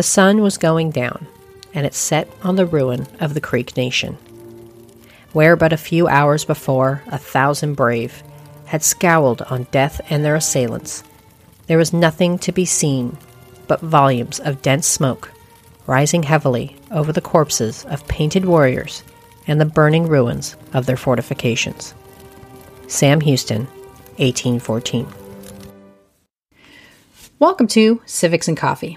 The sun was going down, and it set on the ruin of the Creek Nation. Where but a few hours before a thousand brave had scowled on death and their assailants, there was nothing to be seen but volumes of dense smoke rising heavily over the corpses of painted warriors and the burning ruins of their fortifications. Sam Houston, 1814. Welcome to Civics and Coffee.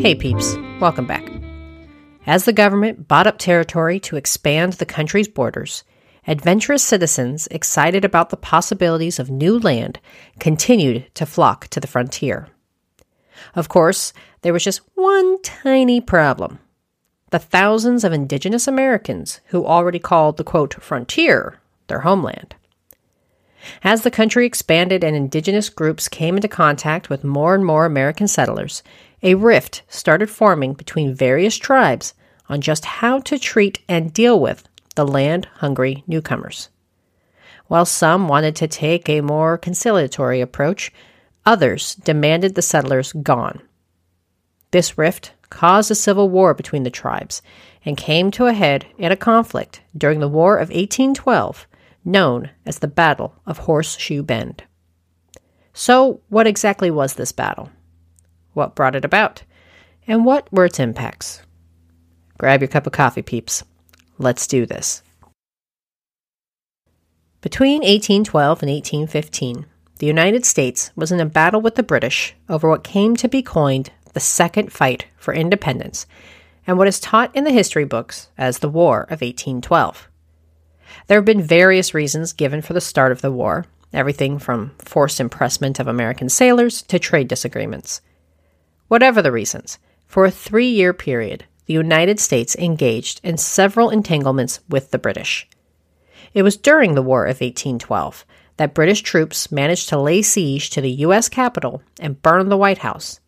Hey peeps, welcome back. As the government bought up territory to expand the country's borders, adventurous citizens excited about the possibilities of new land continued to flock to the frontier. Of course, there was just one tiny problem. The thousands of indigenous Americans who already called the quote frontier their homeland. As the country expanded and indigenous groups came into contact with more and more American settlers, a rift started forming between various tribes on just how to treat and deal with the land hungry newcomers. While some wanted to take a more conciliatory approach, others demanded the settlers gone. This rift caused a civil war between the tribes and came to a head in a conflict during the War of 1812, known as the Battle of Horseshoe Bend. So, what exactly was this battle? what brought it about, and what were its impacts. Grab your cup of coffee, peeps. Let's do this. Between 1812 and 1815, the United States was in a battle with the British over what came to be coined the Second Fight for Independence and what is taught in the history books as the War of 1812. There have been various reasons given for the start of the war, everything from forced impressment of American sailors to trade disagreements. Whatever the reasons, for a three year period, the United States engaged in several entanglements with the British. It was during the War of 1812 that British troops managed to lay siege to the U.S. Capitol and burn the White House,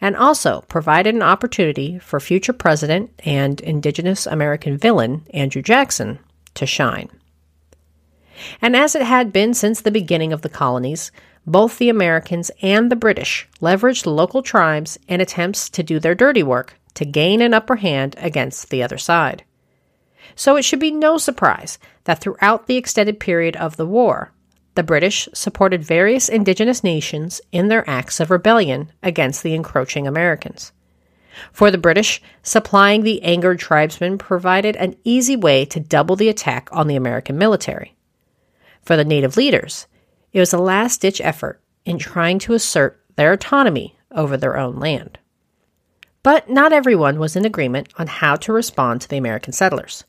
and also provided an opportunity for future president and indigenous American villain Andrew Jackson to shine. And as it had been since the beginning of the colonies, both the Americans and the British leveraged local tribes in attempts to do their dirty work to gain an upper hand against the other side. So it should be no surprise that throughout the extended period of the war, the British supported various indigenous nations in their acts of rebellion against the encroaching Americans. For the British, supplying the angered tribesmen provided an easy way to double the attack on the American military. For the native leaders, it was a last ditch effort in trying to assert their autonomy over their own land. But not everyone was in agreement on how to respond to the American settlers.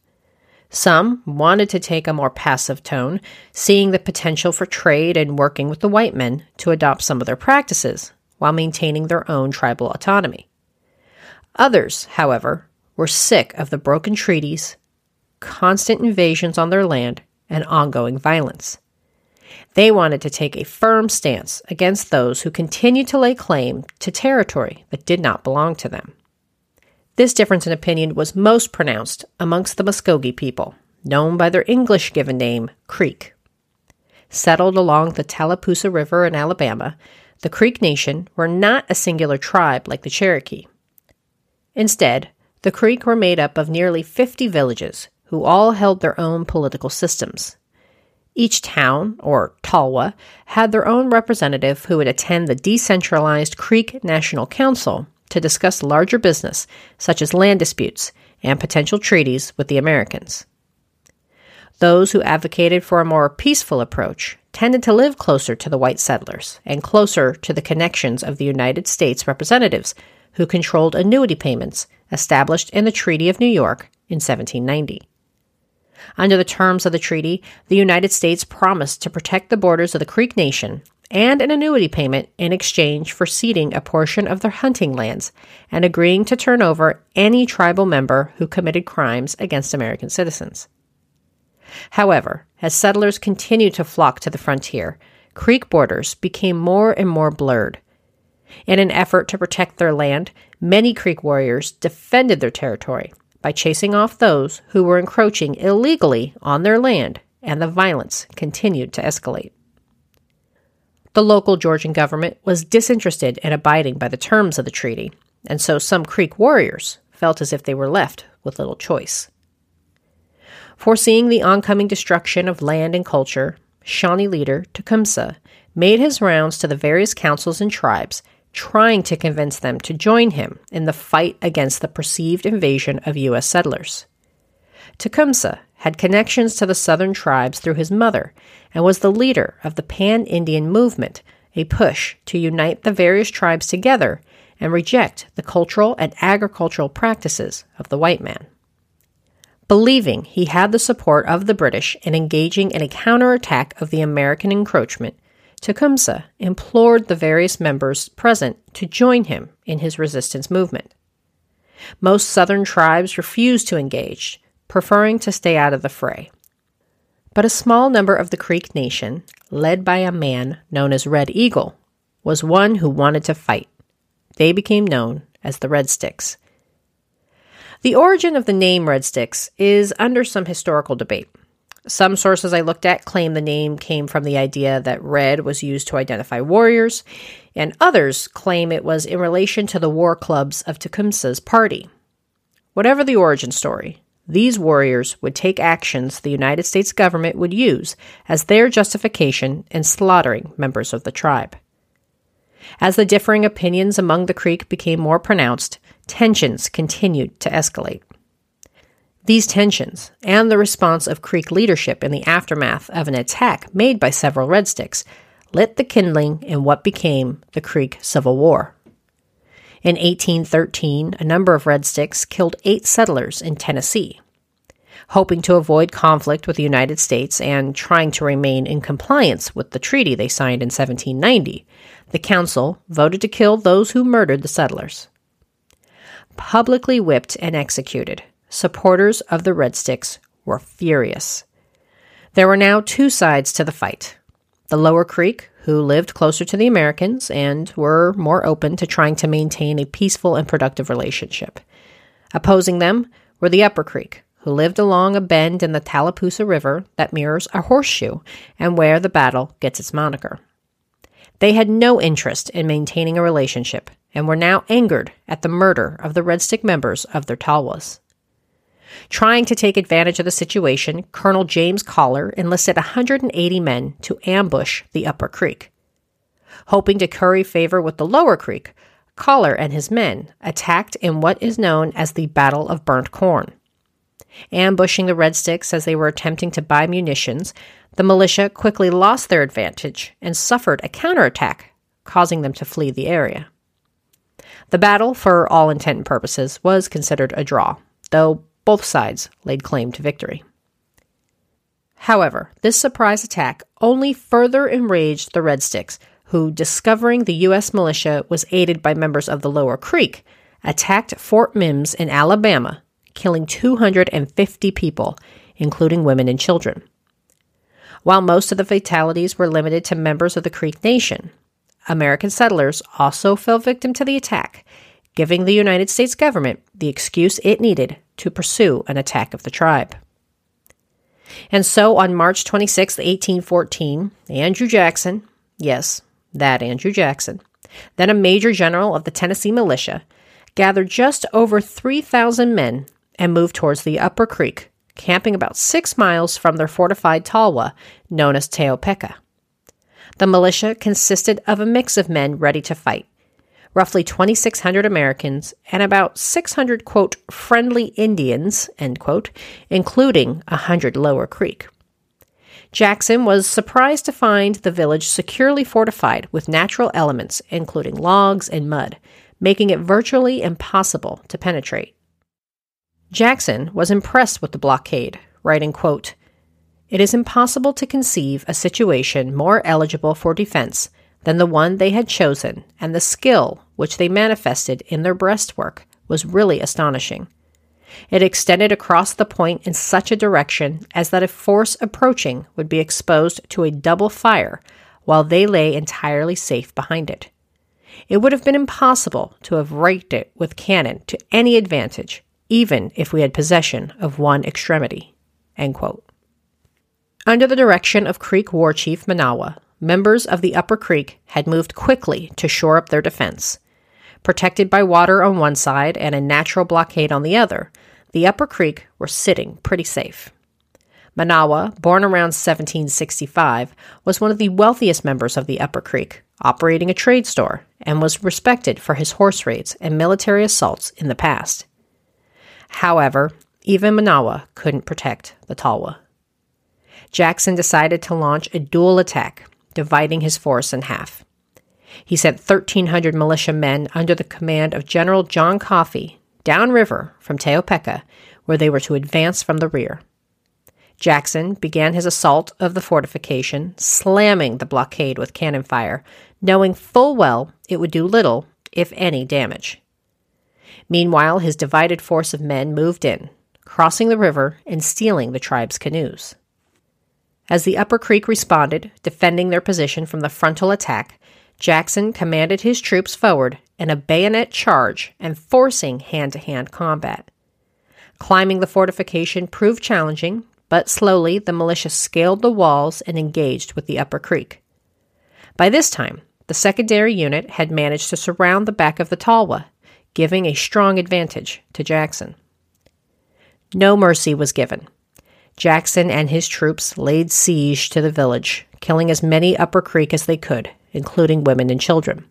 Some wanted to take a more passive tone, seeing the potential for trade and working with the white men to adopt some of their practices while maintaining their own tribal autonomy. Others, however, were sick of the broken treaties, constant invasions on their land, and ongoing violence. They wanted to take a firm stance against those who continued to lay claim to territory that did not belong to them. This difference in opinion was most pronounced amongst the Muskogee people, known by their English given name, Creek. Settled along the Tallapoosa River in Alabama, the Creek Nation were not a singular tribe like the Cherokee. Instead, the Creek were made up of nearly 50 villages who all held their own political systems each town, or Talwa, had their own representative who would attend the decentralized Creek National Council to discuss larger business, such as land disputes and potential treaties with the Americans. Those who advocated for a more peaceful approach tended to live closer to the white settlers and closer to the connections of the United States representatives who controlled annuity payments established in the Treaty of New York in 1790. Under the terms of the treaty, the United States promised to protect the borders of the Creek Nation and an annuity payment in exchange for ceding a portion of their hunting lands and agreeing to turn over any tribal member who committed crimes against American citizens. However, as settlers continued to flock to the frontier, Creek borders became more and more blurred. In an effort to protect their land, many Creek warriors defended their territory by chasing off those who were encroaching illegally on their land, and the violence continued to escalate. The local Georgian government was disinterested in abiding by the terms of the treaty, and so some Creek warriors felt as if they were left with little choice. Foreseeing the oncoming destruction of land and culture, Shawnee leader Tecumseh made his rounds to the various councils and tribes, trying to convince them to join him in the fight against the perceived invasion of U.S. settlers. Tecumseh had connections to the southern tribes through his mother and was the leader of the Pan Indian movement, a push to unite the various tribes together and reject the cultural and agricultural practices of the white man. Believing he had the support of the British in engaging in a counterattack of the American encroachment, Tecumseh implored the various members present to join him in his resistance movement. Most southern tribes refused to engage, preferring to stay out of the fray. But a small number of the Creek Nation, led by a man known as Red Eagle, was one who wanted to fight. They became known as the Red Sticks. The origin of the name Red Sticks is under some historical debate. Some sources I looked at claim the name came from the idea that red was used to identify warriors, and others claim it was in relation to the war clubs of Tecumseh's party. Whatever the origin story, these warriors would take actions the United States government would use as their justification in slaughtering members of the tribe. As the differing opinions among the Creek became more pronounced, tensions continued to escalate. These tensions, and the response of Creek leadership in the aftermath of an attack made by several Red Sticks, lit the kindling in what became the Creek Civil War. In 1813, a number of Red Sticks killed eight settlers in Tennessee. Hoping to avoid conflict with the United States and trying to remain in compliance with the treaty they signed in 1790, the Council voted to kill those who murdered the settlers publicly whipped and executed. Supporters of the Red Sticks were furious. There were now two sides to the fight. The Lower Creek, who lived closer to the Americans and were more open to trying to maintain a peaceful and productive relationship. Opposing them were the Upper Creek, who lived along a bend in the Tallapoosa River that mirrors a horseshoe and where the battle gets its moniker. They had no interest in maintaining a relationship and were now angered at the murder of the Red Stick members of their talwas. Trying to take advantage of the situation, Colonel James Caller enlisted 180 men to ambush the Upper Creek. Hoping to curry favor with the Lower Creek, Caller and his men attacked in what is known as the Battle of Burnt Corn. Ambushing the Red Sticks as they were attempting to buy munitions, the militia quickly lost their advantage and suffered a counterattack, causing them to flee the area. The battle, for all intent and purposes, was considered a draw, though both sides laid claim to victory. However, this surprise attack only further enraged the Red Sticks, who, discovering the U.S. militia was aided by members of the Lower Creek, attacked Fort Mims in Alabama, killing 250 people, including women and children. While most of the fatalities were limited to members of the Creek Nation, American settlers also fell victim to the attack, giving the United States government the excuse it needed to pursue an attack of the tribe. And so on March 26, 1814, Andrew Jackson, yes, that Andrew Jackson, then a major general of the Tennessee militia, gathered just over 3,000 men and moved towards the Upper Creek, camping about six miles from their fortified talwa known as Tohopeka. The militia consisted of a mix of men ready to fight, roughly 2,600 Americans and about 600, quote, friendly Indians, end quote, including 100 Lower Creek. Jackson was surprised to find the village securely fortified with natural elements, including logs and mud, making it virtually impossible to penetrate. Jackson was impressed with the blockade, writing, quote, it is impossible to conceive a situation more eligible for defense than the one they had chosen, and the skill which they manifested in their breastwork was really astonishing. It extended across the point in such a direction as that a force approaching would be exposed to a double fire while they lay entirely safe behind it. It would have been impossible to have raked it with cannon to any advantage, even if we had possession of one extremity. Under the direction of Creek War Chief Menawa, members of the Upper Creek had moved quickly to shore up their defense. Protected by water on one side and a natural blockade on the other, the Upper Creek were sitting pretty safe. Menawa, born around 1765, was one of the wealthiest members of the Upper Creek, operating a trade store, and was respected for his horse raids and military assaults in the past. However, even Menawa couldn't protect the Talwa. Jackson decided to launch a dual attack, dividing his force in half. He sent 1,300 militia men under the command of General John Coffee downriver from Tohopeka, where they were to advance from the rear. Jackson began his assault of the fortification, slamming the blockade with cannon fire, knowing full well it would do little, if any, damage. Meanwhile, his divided force of men moved in, crossing the river and stealing the tribe's canoes. As the Upper Creek responded, defending their position from the frontal attack, Jackson commanded his troops forward in a bayonet charge and forcing hand to hand combat. Climbing the fortification proved challenging, but slowly the militia scaled the walls and engaged with the Upper Creek. By this time, the secondary unit had managed to surround the back of the Talwa, giving a strong advantage to Jackson. No mercy was given. Jackson and his troops laid siege to the village, killing as many Upper Creek as they could, including women and children.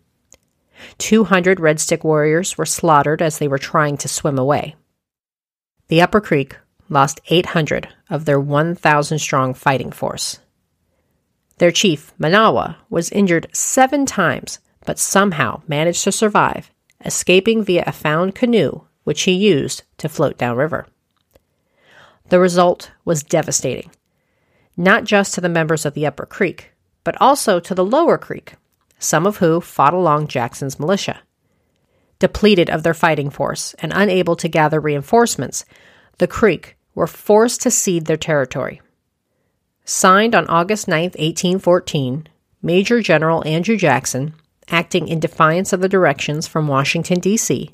200 Red Stick warriors were slaughtered as they were trying to swim away. The Upper Creek lost 800 of their 1,000 strong fighting force. Their chief, Menawa, was injured seven times, but somehow managed to survive, escaping via a found canoe which he used to float downriver. The result was devastating, not just to the members of the Upper Creek, but also to the Lower Creek, some of who fought along Jackson's militia. Depleted of their fighting force and unable to gather reinforcements, the Creek were forced to cede their territory. Signed on August 9, 1814, Major General Andrew Jackson, acting in defiance of the directions from Washington, D.C.,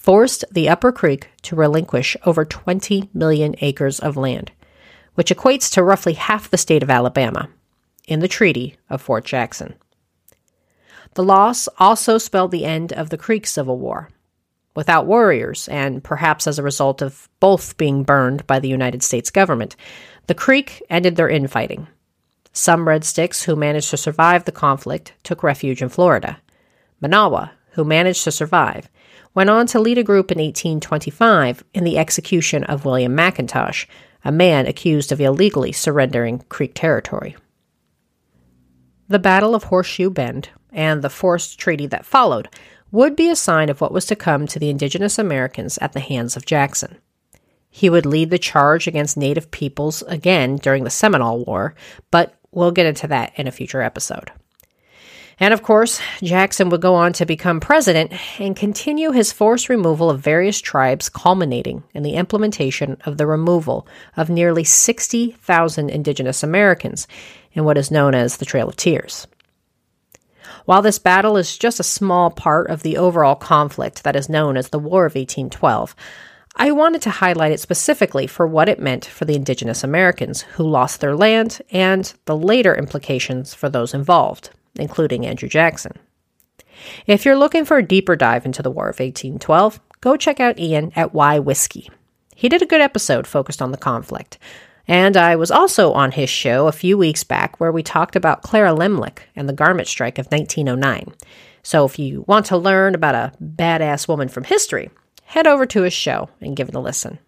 forced the Upper Creek to relinquish over 20 million acres of land, which equates to roughly half the state of Alabama, in the Treaty of Fort Jackson. The loss also spelled the end of the Creek Civil War, without warriors, and perhaps as a result of both being burned by the United States government, the Creek ended their infighting. Some Red Sticks who managed to survive the conflict took refuge in Florida. Menawa, who managed to survive, went on to lead a group in 1825 in the execution of William McIntosh, a man accused of illegally surrendering Creek territory. The Battle of Horseshoe Bend and the forced treaty that followed would be a sign of what was to come to the indigenous Americans at the hands of Jackson. He would lead the charge against Native peoples again during the Seminole War, but we'll get into that in a future episode. And of course, Jackson would go on to become president and continue his forced removal of various tribes, culminating in the implementation of the removal of nearly 60,000 indigenous Americans in what is known as the Trail of Tears. While this battle is just a small part of the overall conflict that is known as the War of 1812, I wanted to highlight it specifically for what it meant for the indigenous Americans who lost their land and the later implications for those involved, including Andrew Jackson. If you're looking for a deeper dive into the War of 1812, go check out Ian at Why Whiskey. He did a good episode focused on the conflict, and I was also on his show a few weeks back where we talked about Clara Lemlich and the garment strike of 1909. So if you want to learn about a badass woman from history, head over to his show and give it a listen.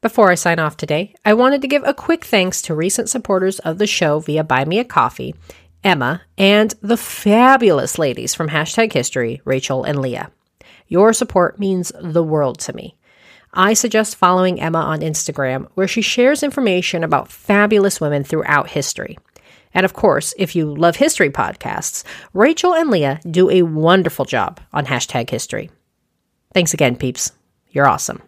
Before I sign off today, I wanted to give a quick thanks to recent supporters of the show via Buy Me a Coffee, Emma, and the fabulous ladies from Hashtag History, Rachel and Leah. Your support means the world to me. I suggest following Emma on Instagram, where she shares information about fabulous women throughout history. And of course, if you love history podcasts, Rachel and Leah do a wonderful job on hashtag history. Thanks again, peeps. You're awesome.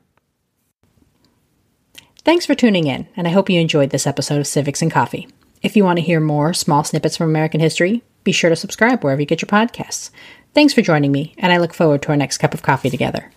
Thanks for tuning in, and I hope you enjoyed this episode of Civics and Coffee. If you want to hear more small snippets from American history, be sure to subscribe wherever you get your podcasts. Thanks for joining me, and I look forward to our next cup of coffee together.